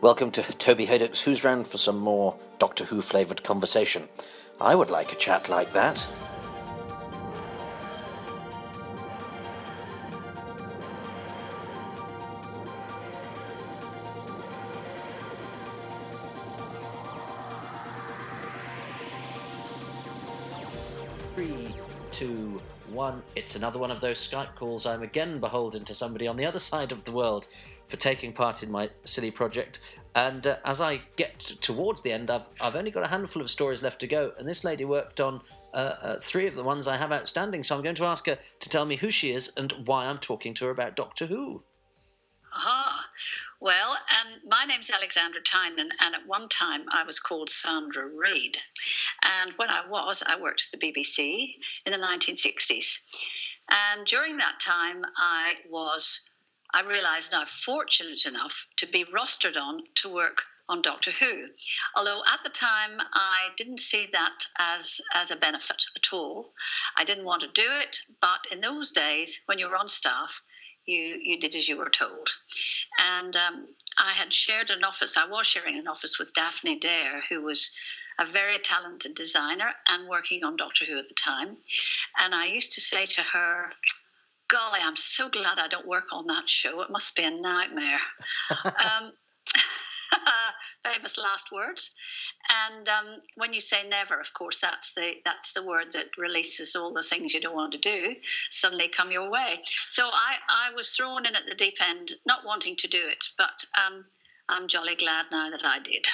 Welcome to Toby Hadoke's Who's Round for some more Doctor Who flavoured conversation. I would like a chat like that. Three, two, one. It's another one of those Skype calls. I'm again beholden to somebody on the other side of the world for taking part in my silly project. And uh, as I get towards the end, I've, I've only got a handful of stories left to go. And this lady worked on uh, uh, three of the ones I have outstanding. So I'm going to ask her to tell me who she is and why I'm talking to her about Doctor Who. Ah, well, um, my name's Alexandra Tynan, and at one time I was called Sandra Reid. And when I was, I worked at the BBC in the 1960s. And during that time, I was, I realised now, fortunate enough to be rostered on to work on Doctor Who. Although at the time I didn't see that as as a benefit at all. I didn't want to do it, but in those days when you were on staff, you you did as you were told. And um, I had shared an office. I was sharing an office with Daphne Dare, who was a very talented designer and working on Doctor Who at the time. And I used to say to her, "Golly, I'm so glad I don't work on that show. It must be a nightmare." um, famous last words. And um, when you say never, of course, that's the that's the word that releases all the things you don't want to do suddenly come your way. So I I was thrown in at the deep end, not wanting to do it, but um, I'm jolly glad now that I did.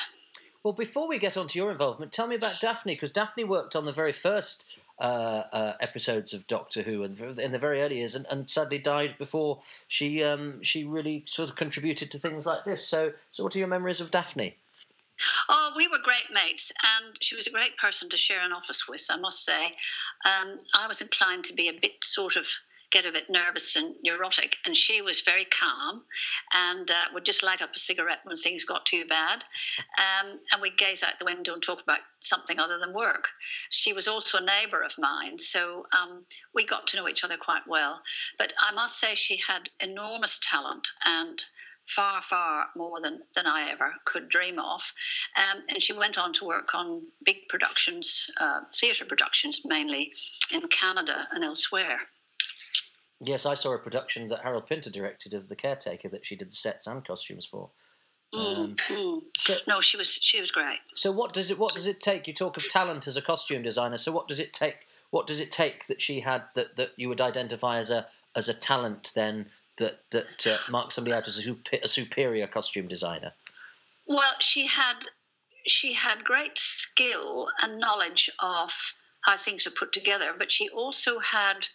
Well, before we get on to your involvement, tell me about Daphne, because Daphne worked on the very first uh, uh, episodes of Doctor Who in the very early years, and, and sadly died before she um, she really sort of contributed to things like this. So, so what are your memories of Daphne? Oh, we were great mates, and she was a great person to share an office with. I must say, um, I was inclined to be a bit sort of get a bit nervous and neurotic. And she was very calm and uh, would just light up a cigarette when things got too bad. Um, and we'd gaze out the window and talk about something other than work. She was also a neighbour of mine, so um, we got to know each other quite well. But I must say, she had enormous talent and far, far more than, than I ever could dream of. Um, and she went on to work on big productions, uh, theatre productions mainly in Canada and elsewhere. Yes, I saw a production that Harold Pinter directed of The Caretaker that she did the sets and costumes for. Um, mm, So, no, she was she was great. So what does it what does it take? You talk of talent as a costume designer. So what does it take? What does it take that she had that, that you would identify as a as a talent then that that uh, marks somebody out as a, a superior costume designer? Well, she had she had great skill and knowledge of how things are put together, but she also had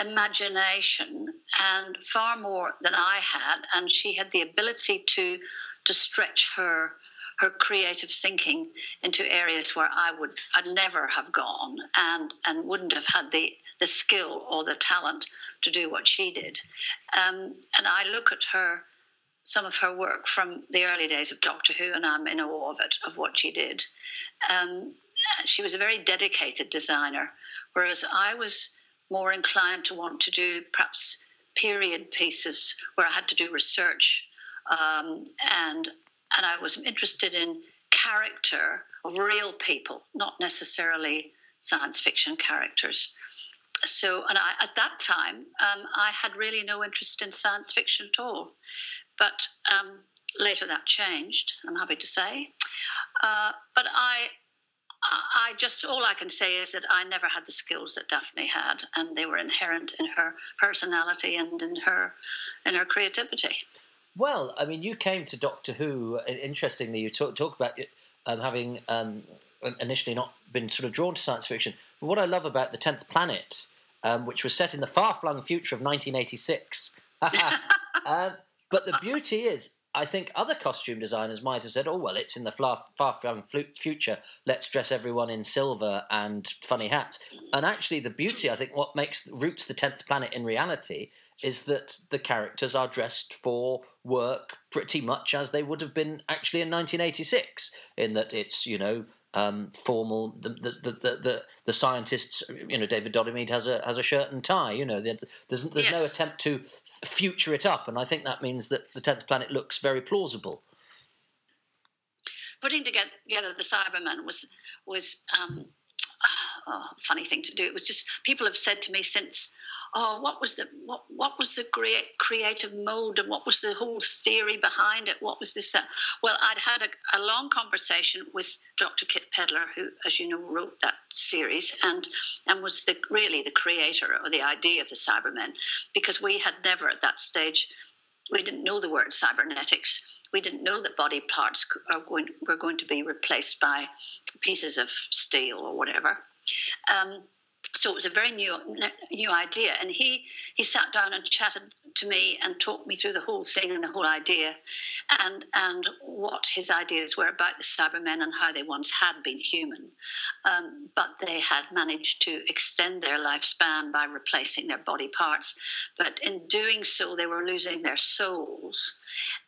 imagination and far more than I had, and she had the ability to to stretch her her creative thinking into areas where I would I'd never have gone and and wouldn't have had the the skill or the talent to do what she did. Um, and I look at her some of her work from the early days of Doctor Who, and I'm in awe of it, of what she did. Um, she was a very dedicated designer, whereas I was more inclined to want to do perhaps period pieces where I had to do research um, and and I was interested in character of real people, not necessarily science fiction characters. So, and I, at that time, um, I had really no interest in science fiction at all. But um, later that changed, I'm happy to say. Uh, but I, I just all I can say is that I never had the skills that Daphne had, and they were inherent in her personality and in her in her creativity. Well, I mean, you came to Doctor Who. Interestingly, you talk, talk about um, having um, initially not been sort of drawn to science fiction. But what I love about the Tenth Planet, um, which was set in the far-flung future of 1986, um, but the beauty is I think other costume designers might have said, "Oh well, it's in the far, far-flung future. Let's dress everyone in silver and funny hats." And actually, the beauty, I think, what makes roots the tenth planet in reality is that the characters are dressed for work pretty much as they would have been actually in 1986. In that it's you know um, formal. The the, the the, the scientists, you know, David Dodimead has a has a shirt and tie. You know, there's there's yes. no attempt to future it up, and I think that means that the tenth planet looks very plausible. putting together the Cybermen was was um, oh, funny thing to do. It was just people have said to me since oh, what was the what what was the great creative mode and what was the whole theory behind it? What was this? Uh, well, I'd had a, a, long conversation with Dr. Kit Pedler, who, as you know, wrote that series and and was the really the creator or the idea of the Cybermen, because we had never at that stage. We didn't know the word cybernetics. We didn't know that body parts are going, were going to be replaced by pieces of steel or whatever. Um, so it was a very new new idea. And he he sat down and chatted to me and talked me through the whole thing and the whole idea and and what his ideas were about the cybermen and how they once had been human. Um, but they had managed to extend their lifespan by replacing their body parts. But in doing so they were losing their souls.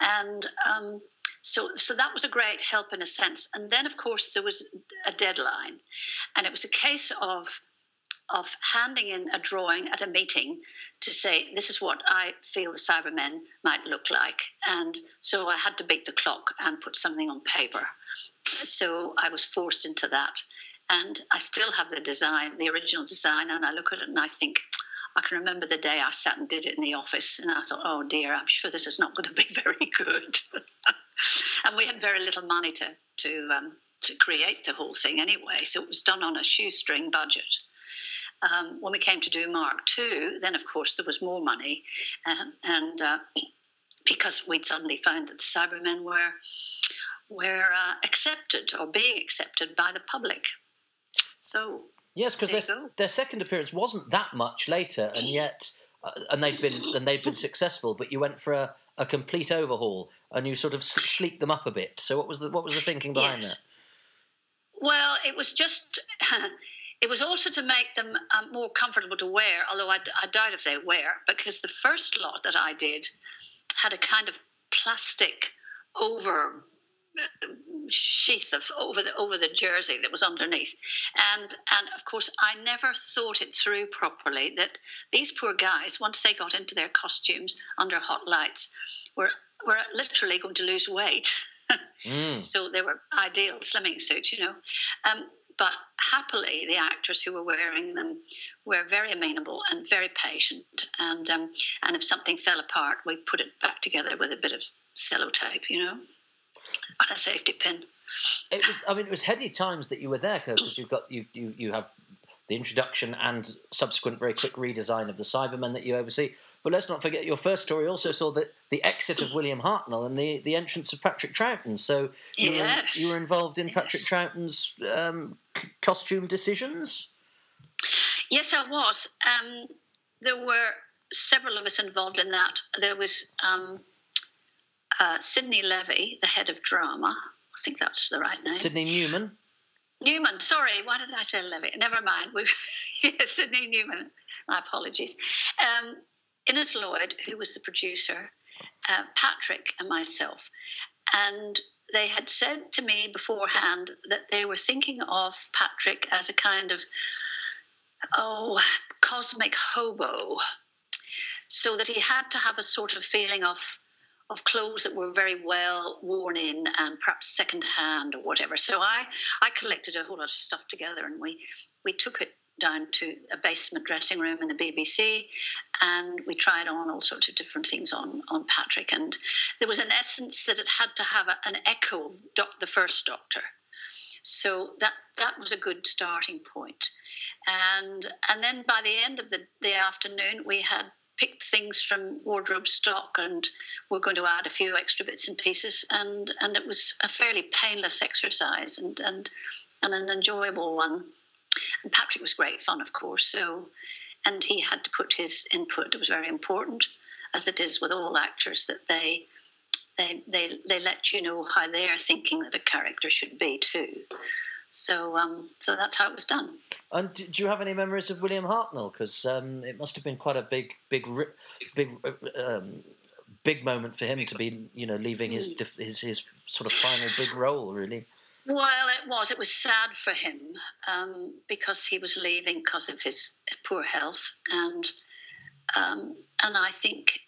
And um, so, so that was a great help in a sense. And then, of course, there was a deadline, and it was a case of of handing in a drawing at a meeting to say, this is what I feel the Cybermen might look like. And so I had to beat the clock and put something on paper. So I was forced into that. And I still have the design, the original design, and I look at it and I think, I can remember the day I sat and did it in the office, and I thought, oh dear, I'm sure this is not going to be very good. and we had very little money to to um, to create the whole thing anyway, so it was done on a shoestring budget. Um, when we came to do Mark II, then of course there was more money, and, and uh, because we'd suddenly found that the Cybermen were were uh, accepted or being accepted by the public. So yes, because their, their second appearance wasn't that much later, and yet. Uh, and they'd been and they'd been successful, but you went for a, a complete overhaul and you sort of sleeked them up a bit. So what was the what was the thinking behind yes. that? Well, it was just It was also to make them um, more comfortable to wear, although I, I doubt if they wear, because the first lot that I did had a kind of plastic over uh, sheath of over the over the jersey that was underneath. And and of course i never thought it through properly that these poor guys once they got into their costumes under hot lights were were literally going to lose weight. Mm. so they were ideal slimming suits you know. Um, but happily, the actors who were wearing them were very amenable and very patient. And um, and if something fell apart, we put it back together with a bit of sellotape, you know, and a safety pin. It was. I mean, it was heady times that you were there because you've got you you you have the introduction and subsequent very quick redesign of the Cybermen that you oversee. But let's not forget your first story also saw the, the exit of William Hartnell and the, the entrance of Patrick Troughton. So you, yes. were, you were involved in yes. Patrick Troughton's um, costume decisions? Yes, I was. Um, there were several of us involved in that. There was um, uh, Sidney Levy, the head of drama. I think that's the right name. Sidney Newman. Newman, sorry, why did I say Levy? Never mind. We, yes, Sidney Newman. My apologies. Um, Innes Lloyd, who was the producer, uh, Patrick, and myself. And they had said to me beforehand that they were thinking of Patrick as a kind of, oh, cosmic hobo. So that he had to have a sort of feeling of of clothes that were very well worn in and perhaps second hand or whatever. So I, I collected a whole lot of stuff together and we, we took it down to a basement dressing room in the BBC, and we tried on all sorts of different things on on Patrick. And there was an essence that it had to have a, an echo of doc, the first Doctor. So that that was a good starting point. And and then by the end of the, the afternoon, we had picked things from wardrobe stock and we're going to add a few extra bits and pieces and and it was a fairly painless exercise and and, and an enjoyable one and Patrick was great fun, of course. So, and he had to put his input. It was very important, as it is with all actors, that they they they they let you know how they are thinking that a character should be too. So um, so that's how it was done. And do you have any memories of William Hartnell? Because um, it must have been quite a big big big. Um, big moment for him to be, you know, leaving his mm. his his sort of final big role, really. Well, it was. It was sad for him um, because he was leaving because of his poor health, and um, and I think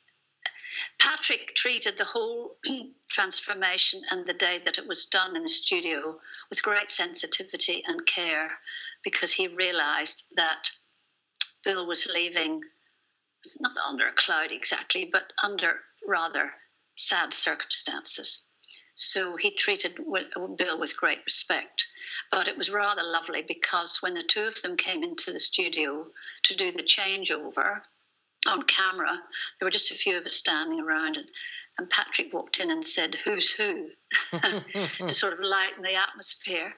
Patrick treated the whole transformation and the day that it was done in the studio with great sensitivity and care because he realized that Bill was leaving not under a cloud exactly, but under rather sad circumstances. So he treated Bill with great respect. But it was rather lovely because when the two of them came into the studio to do the changeover on camera, there were just a few of us standing around, and, and Patrick walked in and said, Who's who? to sort of lighten the atmosphere.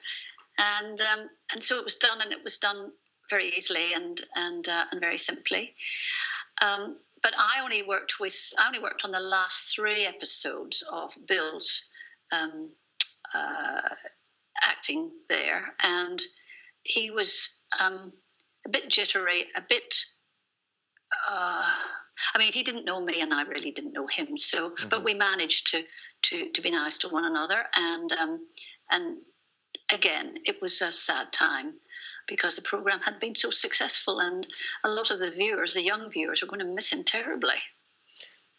And, um, and so it was done, and it was done very easily and, and, uh, and very simply. Um, but I only worked with I only worked on the last three episodes of Bill's um, uh, acting there, and he was um, a bit jittery, a bit. Uh, I mean, he didn't know me, and I really didn't know him. So, mm-hmm. but we managed to to to be nice to one another, and um, and again, it was a sad time because the program had been so successful, and a lot of the viewers, the young viewers, were going to miss him terribly.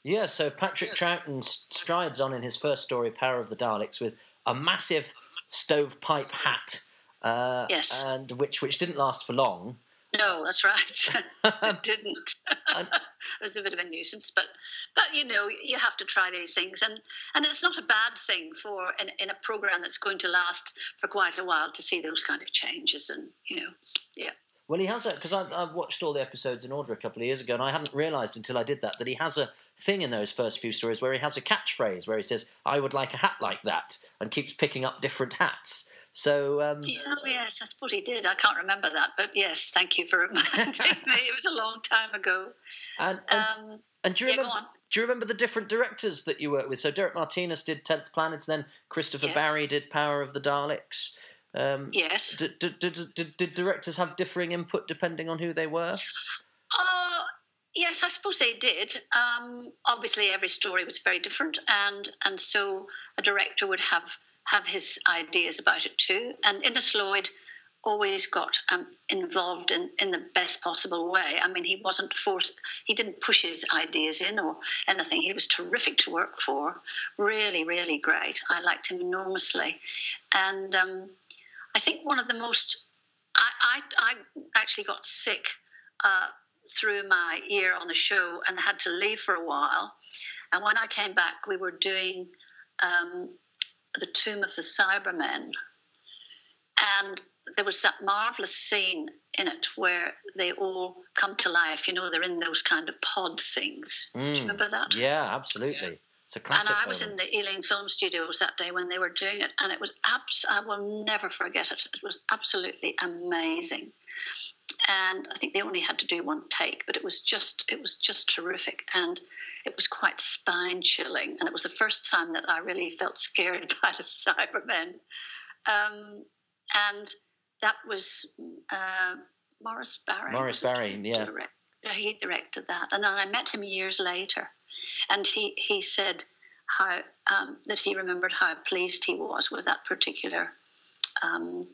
Yeah, so Patrick Troughton strides on in his first story, Power of the Daleks, with a massive stovepipe hat. Uh, yes. And which which didn't last for long. No, that's right. it didn't. it was a bit of a nuisance, but but you know you have to try these things, and and it's not a bad thing for in, in a program that's going to last for quite a while to see those kind of changes, and you know, yeah. Well, he has a because I've, I've, watched all the episodes in order a couple of years ago, and I hadn't realised until I did that that he has a thing in those first few stories where he has a catchphrase where he says, "I would like a hat like that," and keeps picking up different hats. So um, yeah, oh, yes, I suppose he did. I can't remember that, but yes, thank you for reminding me. It was a long time ago. And and, um, and do you yeah, remember? Do you remember the different directors that you worked with? So Derek Martinus did Tenth Planet, and then Christopher yes. Barry did Power of the Daleks. Um, yes. Did, did, did, did, directors have differing input depending on who they were? Uh, yes, I suppose they did. Um, obviously, every story was very different, and and so a director would have have his ideas about it too. And Innes Lloyd always got um, involved in, in the best possible way. I mean, he wasn't forced, he didn't push his ideas in or anything. He was terrific to work for, really, really great. I liked him enormously. And um, I think one of the most, I, I, I actually got sick uh, through my year on the show and had to leave for a while. And when I came back, we were doing um, the Tomb of the Cybermen. And there was that marvelous scene in it where they all come to life. You know, they're in those kind of pod things. Mm. Do you remember that? Yeah, absolutely. It's a classic. And I was in the Ealing Film Studios that day when they were doing it, and it was abs- I will never forget it. It was absolutely amazing. And I think they only had to do one take, but it was just it was just terrific, and it was quite spine chilling. And it was the first time that I really felt scared by the Cybermen. Um, and that was uh, Morris Barry. Morris Barry, yeah. Direct, he directed that, and then I met him years later and he, he said how um, that he remembered how pleased he was with that particular um,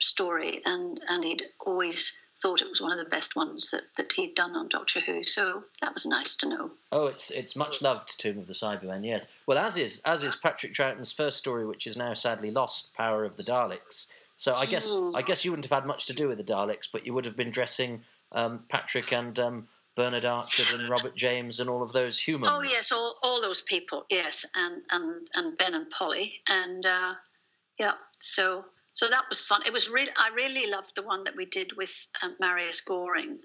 story, and, and he'd always thought it was one of the best ones that, that he'd done on Doctor Who. So that was nice to know. Oh, it's it's much loved Tomb of the Cybermen, yes. Well, as is as is Patrick Troughton's first story, which is now sadly lost, Power of the Daleks. So I guess mm. I guess you wouldn't have had much to do with the Daleks, but you would have been dressing um, Patrick and um, Bernard Archer and Robert James and all of those humans. Oh yes, all, all those people, yes, and and and Ben and Polly, and uh, yeah, so so that was fun. It was really I really loved the one that we did with um, Marius Goring.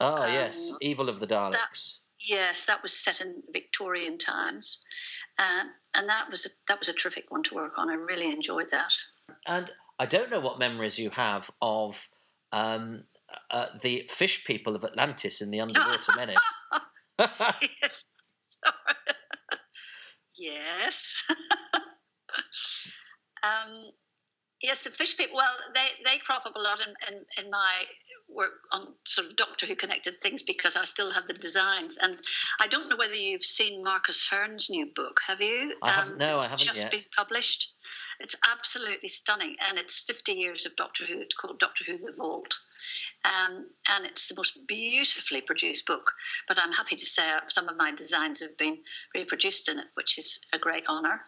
Oh um, yes, Evil of the Daleks. That, yes, that was set in Victorian times, uh, and that was a, that was a terrific one to work on. I really enjoyed that. And I don't know what memories you have of um, uh, the fish people of Atlantis in the Underwater Menace. yes. yes. um, yes, the fish people. Well, they, they crop up a lot in, in, in my work on sort of Doctor Who connected things because I still have the designs. And I don't know whether you've seen Marcus Hearn's new book. Have you? I haven't. Um, no, I haven't just yet. been published. It's absolutely stunning, and it's 50 years of Doctor Who. It's called Doctor Who: The Vault, um, and it's the most beautifully produced book. But I'm happy to say some of my designs have been reproduced in it, which is a great honour.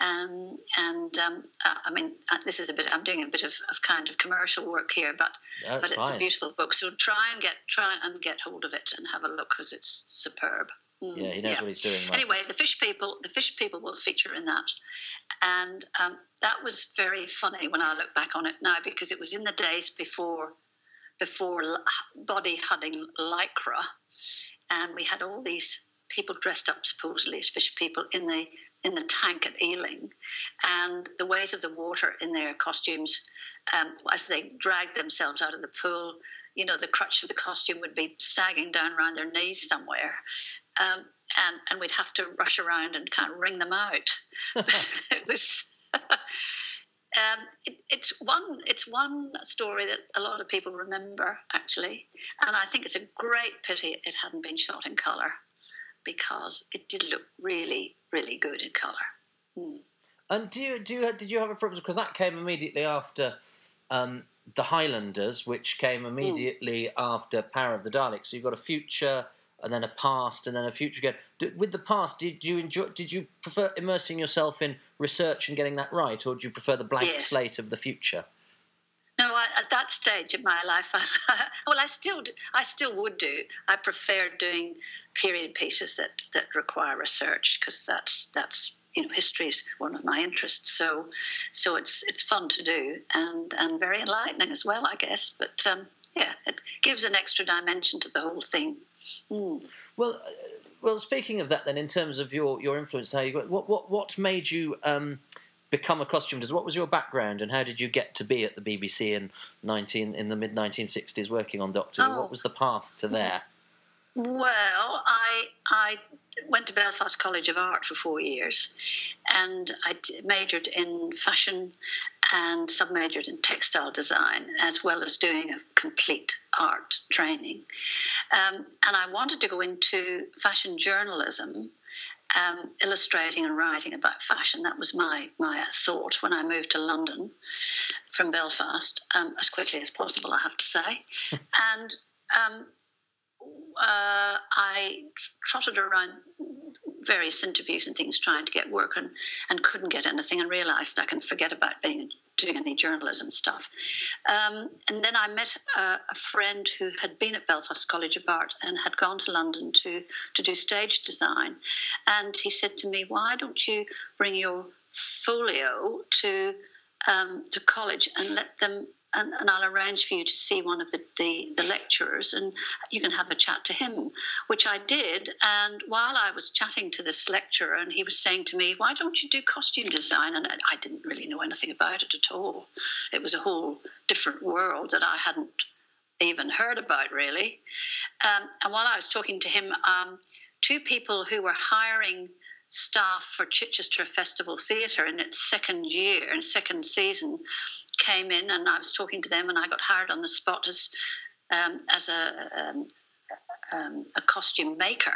Um, and um, I mean, uh, this is a bit. I'm doing a bit of, of kind of commercial work here, but That's but it's fine. a beautiful book. So try and get try and get hold of it and have a look because it's superb. Mm, Yeah, he knows what he's doing. Anyway, the fish people, the fish people will feature in that, and um, that was very funny when I look back on it now because it was in the days before, before body hudding lycra, and we had all these people dressed up supposedly as fish people in the in the tank at Ealing, and the weight of the water in their costumes um, as they dragged themselves out of the pool. You know, the crutch of the costume would be sagging down around their knees somewhere. Um, and, and we'd have to rush around and kind of wring them out. it was. Um, it, it's one. It's one story that a lot of people remember, actually, and I think it's a great pity it hadn't been shot in color, because it did look really, really good in color. Mm. And do you do you, did you have a problem because that came immediately after um, the Highlanders, which came immediately after Power of the Daleks. So you've got a future and then a past and then a future again. With the past, did you enjoy? Did you prefer immersing yourself in research and getting that right, or do you prefer the blank Yes. slate of the future? No, I, at that stage of my life, I, well, I still, I still would do. I prefer doing period pieces that that require research because that's that's you know history is one of my interests. So, so it's it's fun to do and and very enlightening as well, I guess. But um, yeah, it gives an extra dimension to the whole thing. Mm. Well, uh, well. Speaking of that, then, in terms of your your influence, how you got what what what made you um, become a costume designer? What was your background, and how did you get to be at the BBC in nineteen in the mid nineteen sixties, working on Doctor Oh. What was the path to there? Well, I I went to Belfast College of Art for four years, and I majored in fashion and sub-majored in textile design, as well as doing a complete art training. Um, and I wanted to go into fashion journalism, um, illustrating and writing about fashion. That was my my thought when I moved to London from Belfast um, as quickly as possible. I have to say, and. Um, uh, I trotted around various interviews and things trying to get work and, and couldn't get anything and realized I can forget about being doing any journalism stuff. Um, and then I met a, a friend who had been at Belfast College of Art and had gone to London to, to do stage design. And he said to me, Why don't you bring your folio to um, to college and let them and, and, I'll arrange for you to see one of the, the, the, lecturers and you can have a chat to him, which I did. And while I was chatting to this lecturer, and he was saying to me, Why don't you do costume design? And I didn't really know anything about it at all. It was a whole different world that I hadn't even heard about, really. Um, and while I was talking to him, um, two people who were hiring staff for Chichester Festival Theatre in its second year and second season came in and I was talking to them and I got hired on the spot as um, as a um, um, a costume maker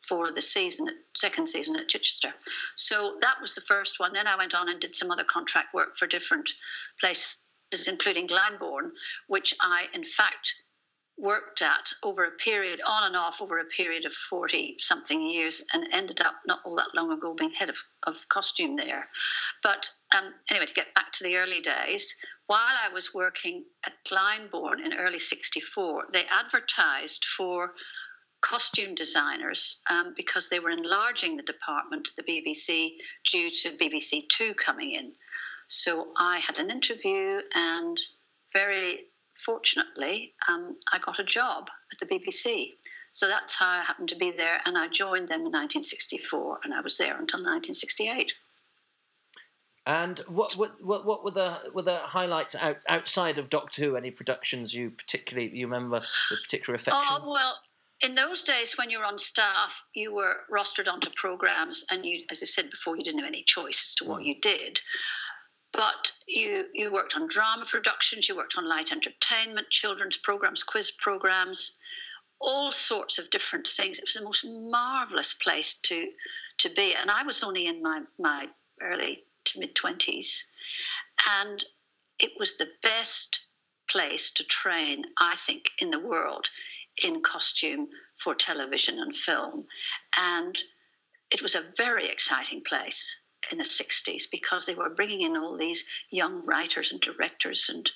for the season second season at Chichester. So that was the first one. Then I went on and did some other contract work for different places, including Glyndebourne, which I in fact worked at over a period on and off over a period of 40 something years and ended up not all that long ago being head of, of costume there. But um, anyway to get back to the early days while i was working at Glyndebourne in early 64 they advertised for costume designers um, because they were enlarging the department at the bbc due to bbc two coming in. So i had an interview and very fortunately, um, I got a job at the BBC. So that's how I happened to be there, and I joined them in 1964, and I was there until 1968. And what what what, what were the were the highlights out, outside of Doctor Who? Any productions you particularly you remember with particular affection? Oh well, in those days when you were on staff, you were rostered onto programs, and you, as I said before, you didn't have any choice as to what Mm. you did. But you you worked on drama productions, you worked on light entertainment, children's programs, quiz programs, all sorts of different things. It was the most marvelous place to to be. And I was only in my my early to mid 20s. And it was the best place to train, I think, in the world in costume for television and film. And it was a very exciting place in the 60s because they were bringing in all these young writers and directors and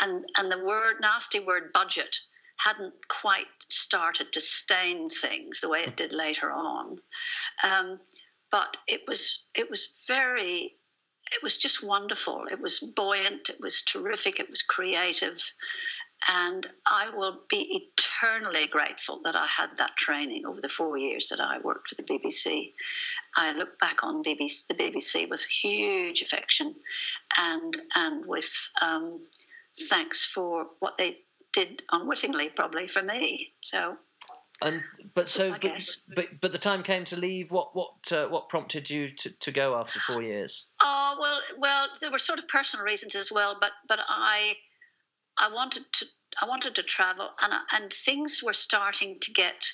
and and the word nasty word budget hadn't quite started to stain things the way it did later on. Um, but it was it was very it was just wonderful. It was buoyant. It was terrific. It was creative and I will be eternally grateful that I had that training over the four years that I worked for the BBC. I look back on BBC, the BBC with huge affection and, and with um, thanks for what they did unwittingly, probably for me. So. And but so but, but, but the time came to leave. What what uh, what prompted you to, to go after four years? Oh well, well there were sort of personal reasons as well. But but I I wanted to I wanted to travel, and and things were starting to get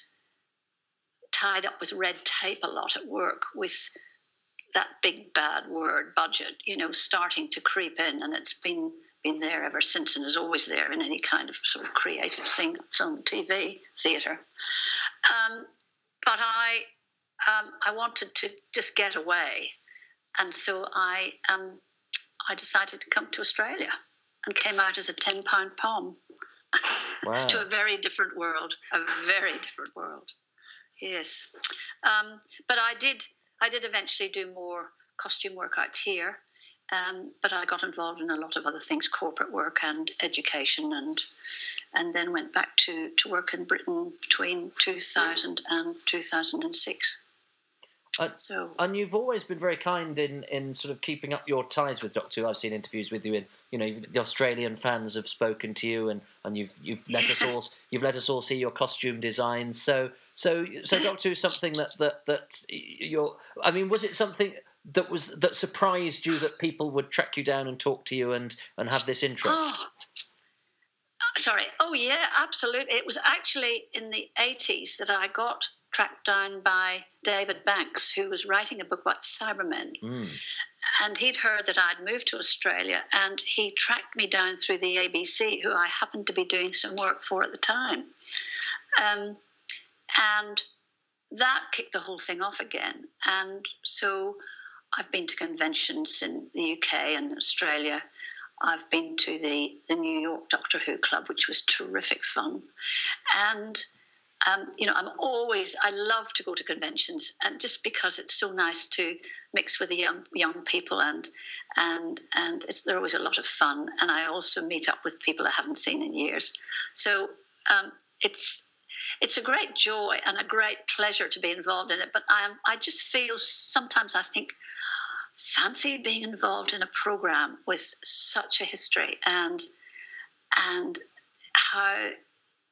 tied up with red tape a lot at work with that big bad word budget. You know, starting to creep in, and it's been been there ever since, and is always there in any kind of sort of creative thing, film, TV, theatre. Um, but I um, I wanted to just get away, and so I um, I decided to come to Australia and came out as a 10 pound pom wow. to a very different world, a very different world. Yes. Um, but I did, I did eventually do more costume work out here. Um, but I got involved in a lot of other things, corporate work and education, and and then went back to, to work in Britain between 2000 and 2006. Uh, so, and you've always been very kind in, in sort of keeping up your ties with Doctor Who. I've seen interviews with you, and you know the Australian fans have spoken to you, and, and you've you've let us all you've let us all see your costume designs. So so so Doctor Who something that that that you're. I mean, was it something that was that surprised you that people would track you down and talk to you and and have this interest? Oh. Sorry. Oh yeah, absolutely. It was actually in the eighties that I got tracked down by David Banks, who was writing a book about Cybermen. Mm. And he'd heard that I'd moved to Australia, and he tracked me down through the ABC, who I happened to be doing some work for at the time. Um, and that kicked the whole thing off again. And so I've been to conventions in the UK and Australia. I've been to the, the New York Doctor Who Club, which was terrific fun. And um, you know, I'm always I love to go to conventions, and just because it's so nice to mix with the young young people, and and and it's they're always a lot of fun. And I also meet up with people I haven't seen in years, so um, it's it's a great joy and a great pleasure to be involved in it. But I am I just feel sometimes I think fancy being involved in a program with such a history and and how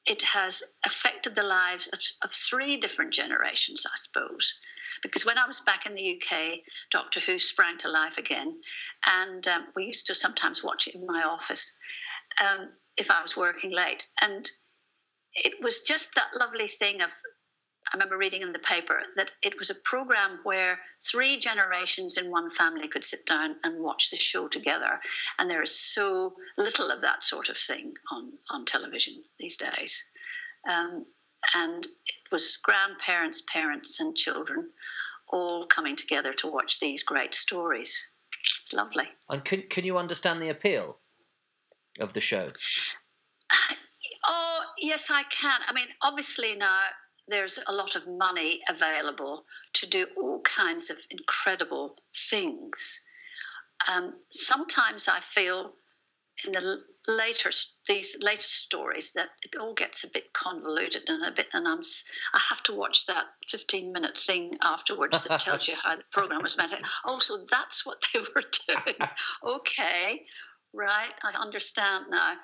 it has affected the lives of, of three different generations, I suppose. Because when I was back in the UK, Doctor Who sprang to life again, and um, we used to sometimes watch it in my office um, if I was working late. And it was just that lovely thing of I remember reading in the paper that it was a program where three generations in one family could sit down and watch the show together. And there is so little of that sort of thing on, on television these days. Um, and it was grandparents, parents, and children all coming together to watch these great stories. It's lovely. And can, can you understand the appeal of the show? Oh, yes, I can. I mean, obviously, now there's a lot of money available to do all kinds of incredible things. Um, sometimes I feel in the later these later stories that it all gets a bit convoluted and a bit and I'm I have to watch that 15 minute thing afterwards that tells you how the program was meant. Oh, so that's what they were doing. okay, right, I understand now.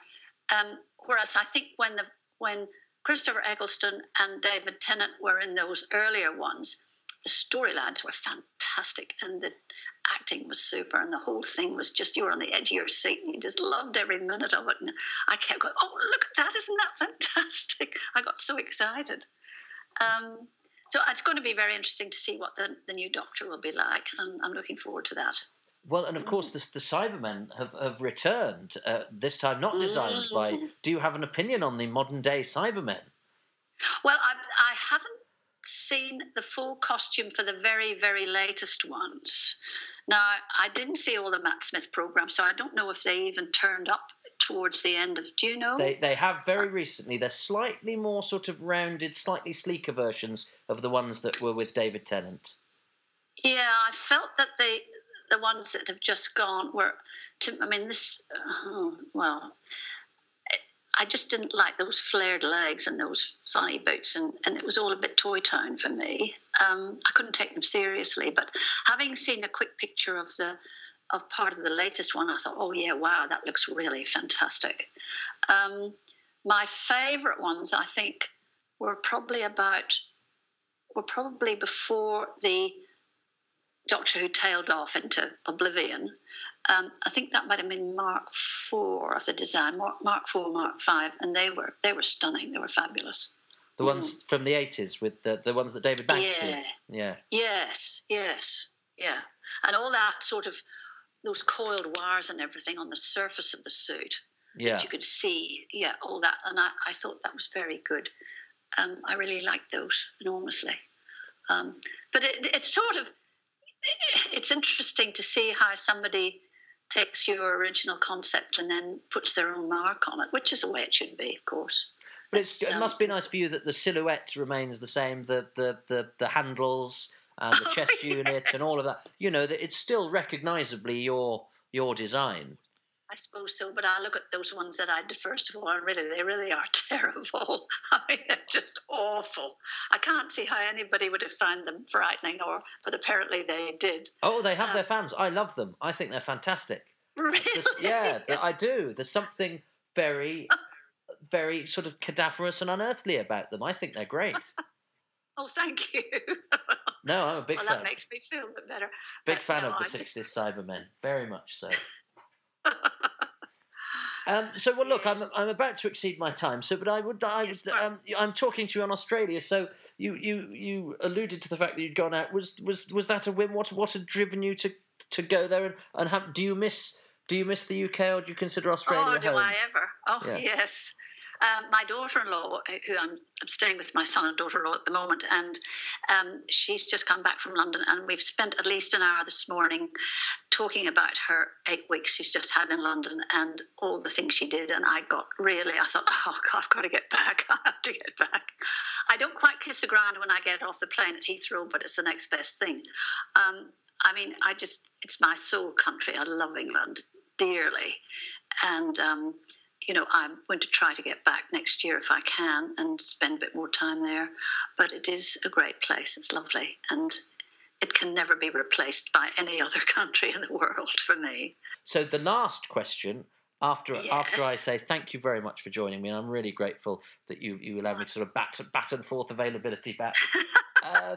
Um, whereas I think when the when Christopher Eccleston and David Tennant were in those earlier ones. The storylines were fantastic and the acting was super and the whole thing was just you were on the edge of your seat and you just loved every minute of it. And I kept going, oh, look at that, isn't that fantastic? I got so excited. Um, so it's going to be very interesting to see what the, the new Doctor will be like, and I'm, I'm looking forward to that. Well, and of course, the, the Cybermen have, have returned, uh, this time not designed by. Mm. Do you have an opinion on the modern day Cybermen? Well, I, I haven't seen the full costume for the very, very latest ones. Now, I didn't see all the Matt Smith programs, so I don't know if they even turned up towards the end of. Do you know? They, they have very recently. They're slightly more sort of rounded, slightly sleeker versions of the ones that were with David Tennant. Yeah, I felt that they, the ones that have just gone were. To, I mean, this. Uh, well, I just didn't like those flared legs and those funny boots, and, and it was all a bit Toy Town for me. Um, I couldn't take them seriously, but having seen a quick picture of the of part of the latest one, I thought, oh yeah, wow, that looks really fantastic. Um, my favourite ones, I think, were probably about were probably before the Doctor Who tailed off into oblivion. Um, I think that might have been Mark Four of the design, Mark, Mark Four, Mark Five, and they were they were stunning. They were fabulous. The ones from the eighties with the the ones that David Banks Yeah. did. Yeah. Yes, yes, yeah, and all that sort of those coiled wires and everything on the surface of the suit Yeah. that you could see. Yeah, all that, and I, I thought that was very good. Um, I really liked those enormously. Um, but it, it's sort of it's interesting to see how somebody takes your original concept and then puts their own mark on it, which is the way it should be, of course. But it um, must be nice for you that the silhouette remains the same, the the the, the handles and the Oh, chest unit and all of that. You know that it's still recognisably your your design. I suppose so, but I look at those ones that I did first of all, and really, they really are terrible. I mean, they're just awful. I can't see how anybody would have found them frightening, or but apparently they did. Oh, they have Um, their fans. I love them. I think they're fantastic. Really? Yeah, I do. There's something very, very sort of cadaverous and unearthly about them. I think they're great. Oh, thank you. No, I'm a big well, fan. that makes me feel a bit better. Big Uh, fan no, of the I'm just- 60s Cybermen. Very much so. Um, so well, look, I'm I'm about to exceed my time. So, but I would, I would, um, I'm talking to you on Australia. So you you you alluded to the fact that you'd gone out. Was was was that a whim? What what had driven you to to go there? And and have, do you miss do you miss the UK or do you consider Australia oh, do home? I ever? Oh, Yeah. yes. Um, my daughter-in-law, uh, who I'm, I'm staying with my son and daughter-in-law at the moment, and um, she's just come back from London, and we've spent at least an hour this morning talking about her eight weeks she's just had in London and all the things she did. And I got really, I thought, oh God, I've got to get back. I have to get back. I don't quite kiss the ground when I get off the plane at Heathrow, but it's the next best thing. Um, I mean, I just, it's my soul country. I love England dearly. And, um, you know, I'm going to try to get back next year if I can and spend a bit more time there. But it is a great place. It's lovely. And it can never be replaced by any other country in the world for me. So the last question. After after I say thank you very much for joining me, and I'm really grateful that you, you allowed me to sort of bat bat and forth availability back. um,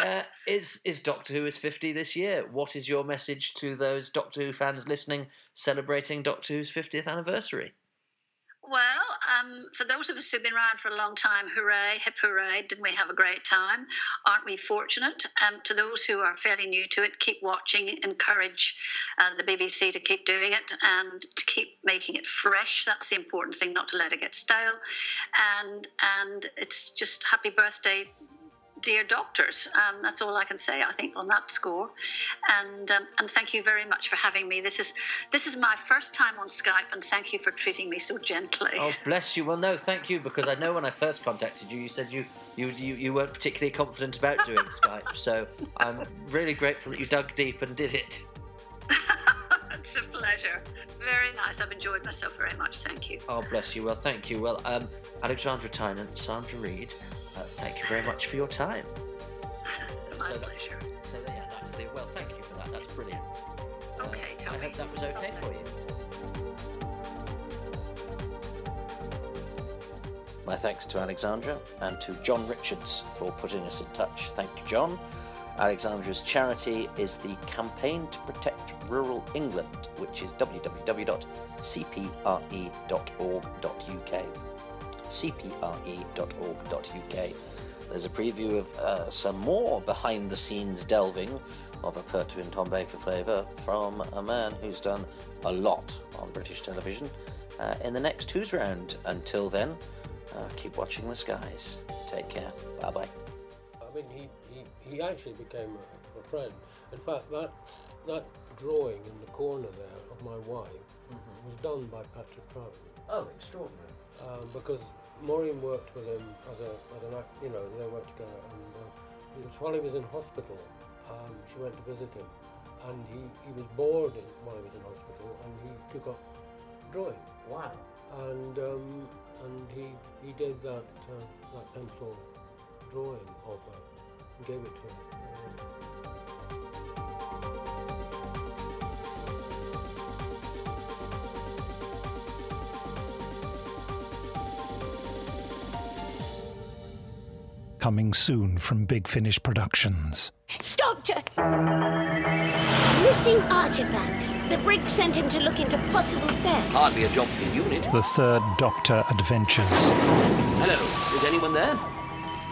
uh, is is Doctor Who is fifty this year? What is your message to those Doctor Who fans listening, celebrating Doctor Who's fiftieth anniversary? Well, um, for those of us who've been around for a long time, hooray, hip hooray, didn't we have a great time? Aren't we fortunate? Um, to those who are fairly new to it, keep watching, encourage uh, the BBC to keep doing it and to keep making it fresh. That's the important thing, not to let it get stale. And, and it's just happy birthday, dear doctors. Um, that's all I can say, I think, on that score. And um, and thank you very much for having me. This is this is my first time on Skype, and thank you for treating me so gently. Oh, bless you. Well, no, thank you, because I know when I first contacted you, you said you you you, you weren't particularly confident about doing Skype. So I'm really grateful that you dug deep and did it. it's a pleasure. Very nice. I've enjoyed myself very much. Thank you. Oh, bless you. Well, thank you. Well, um, Alexandra Tynan, Sandra Reid, uh, thank you very much for your time. My So that- pleasure. So yeah, that's the well. Thank you for that. That's brilliant. Uh, Okay, I Toby. hope that was okay for you. My thanks to Alexandra and to John Richards for putting us in touch. Thank you, John. Alexandra's charity is the Campaign to Protect Rural England, which is www.cpre.org.uk. cpre.org.uk. There's a preview of uh, some more behind the scenes delving of a Pertwee and Tom Baker flavour from a man who's done a lot on British television uh, in the next Who's Round. Until then, uh, keep watching the skies. Take care. Bye bye. I mean, he, he, he actually became a, a friend. In fact, that, that drawing in the corner there of my wife mm-hmm. was done by Patrick Troughton. Oh, extraordinary. Um, because Maureen worked with him as a, as an act, you know, they worked together. And uh, it was while he was in hospital, um, she went to visit him. And he, he was bored in, while he was in hospital, and he took up drawing. Wow. And um, and he, he did that, uh, that pencil drawing of her and gave it to her. Coming soon from Big Finish Productions. Doctor! Missing artifacts. The brig sent him to look into possible theft. Hardly a job for UNIT. The third Doctor Adventures. Hello, is anyone there?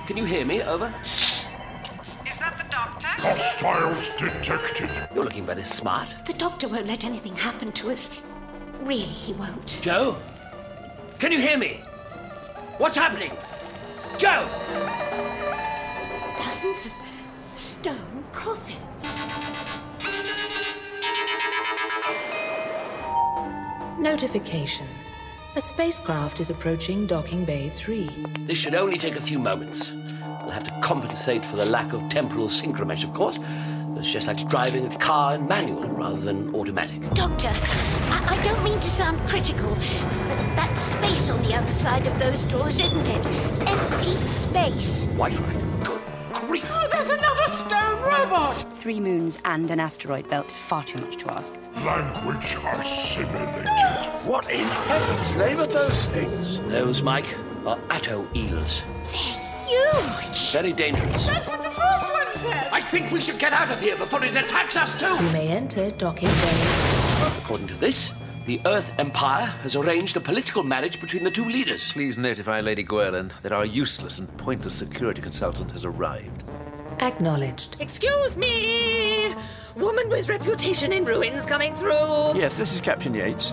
Can you hear me? Over. Is that the doctor? Hostiles detected. You're looking very smart. The doctor won't let anything happen to us. Really, he won't. Jo? Can you hear me? What's happening? Jo! Dozens of stone coffins. Notification. A spacecraft is approaching Docking Bay 3. This should only take a few moments. We'll have to compensate for the lack of temporal synchromesh, of course. It's just like driving a car in manual rather than automatic. Doctor, I, I don't mean to sound critical, but that space on the other side of those doors, isn't it? Empty space. Quite right. Good grief. Oh, there's another stone robot! Three moons and an asteroid belt. Far too much to ask. Language assimilated. What in heaven's name are those things? Those, Mike, are atto eels. They're huge! Very dangerous. That's what the first one said! I think we should get out of here before it attacks us too. You may enter Docking Bay. According to this, the Earth Empire has arranged a political marriage between the two leaders. Please notify Lady Gwelin that our useless and pointless security consultant has arrived. Acknowledged. Excuse me! Woman with reputation in ruins coming through. Yes, this is Captain Yates.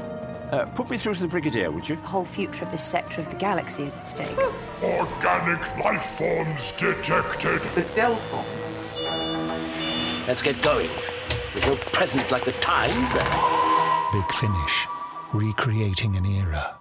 Uh, put me through to the Brigadier, would you? The whole future of this sector of the galaxy is at stake. Organic life forms detected. The Delphons. Let's get going. There's no present like the times there. Big Finish. Recreating an era.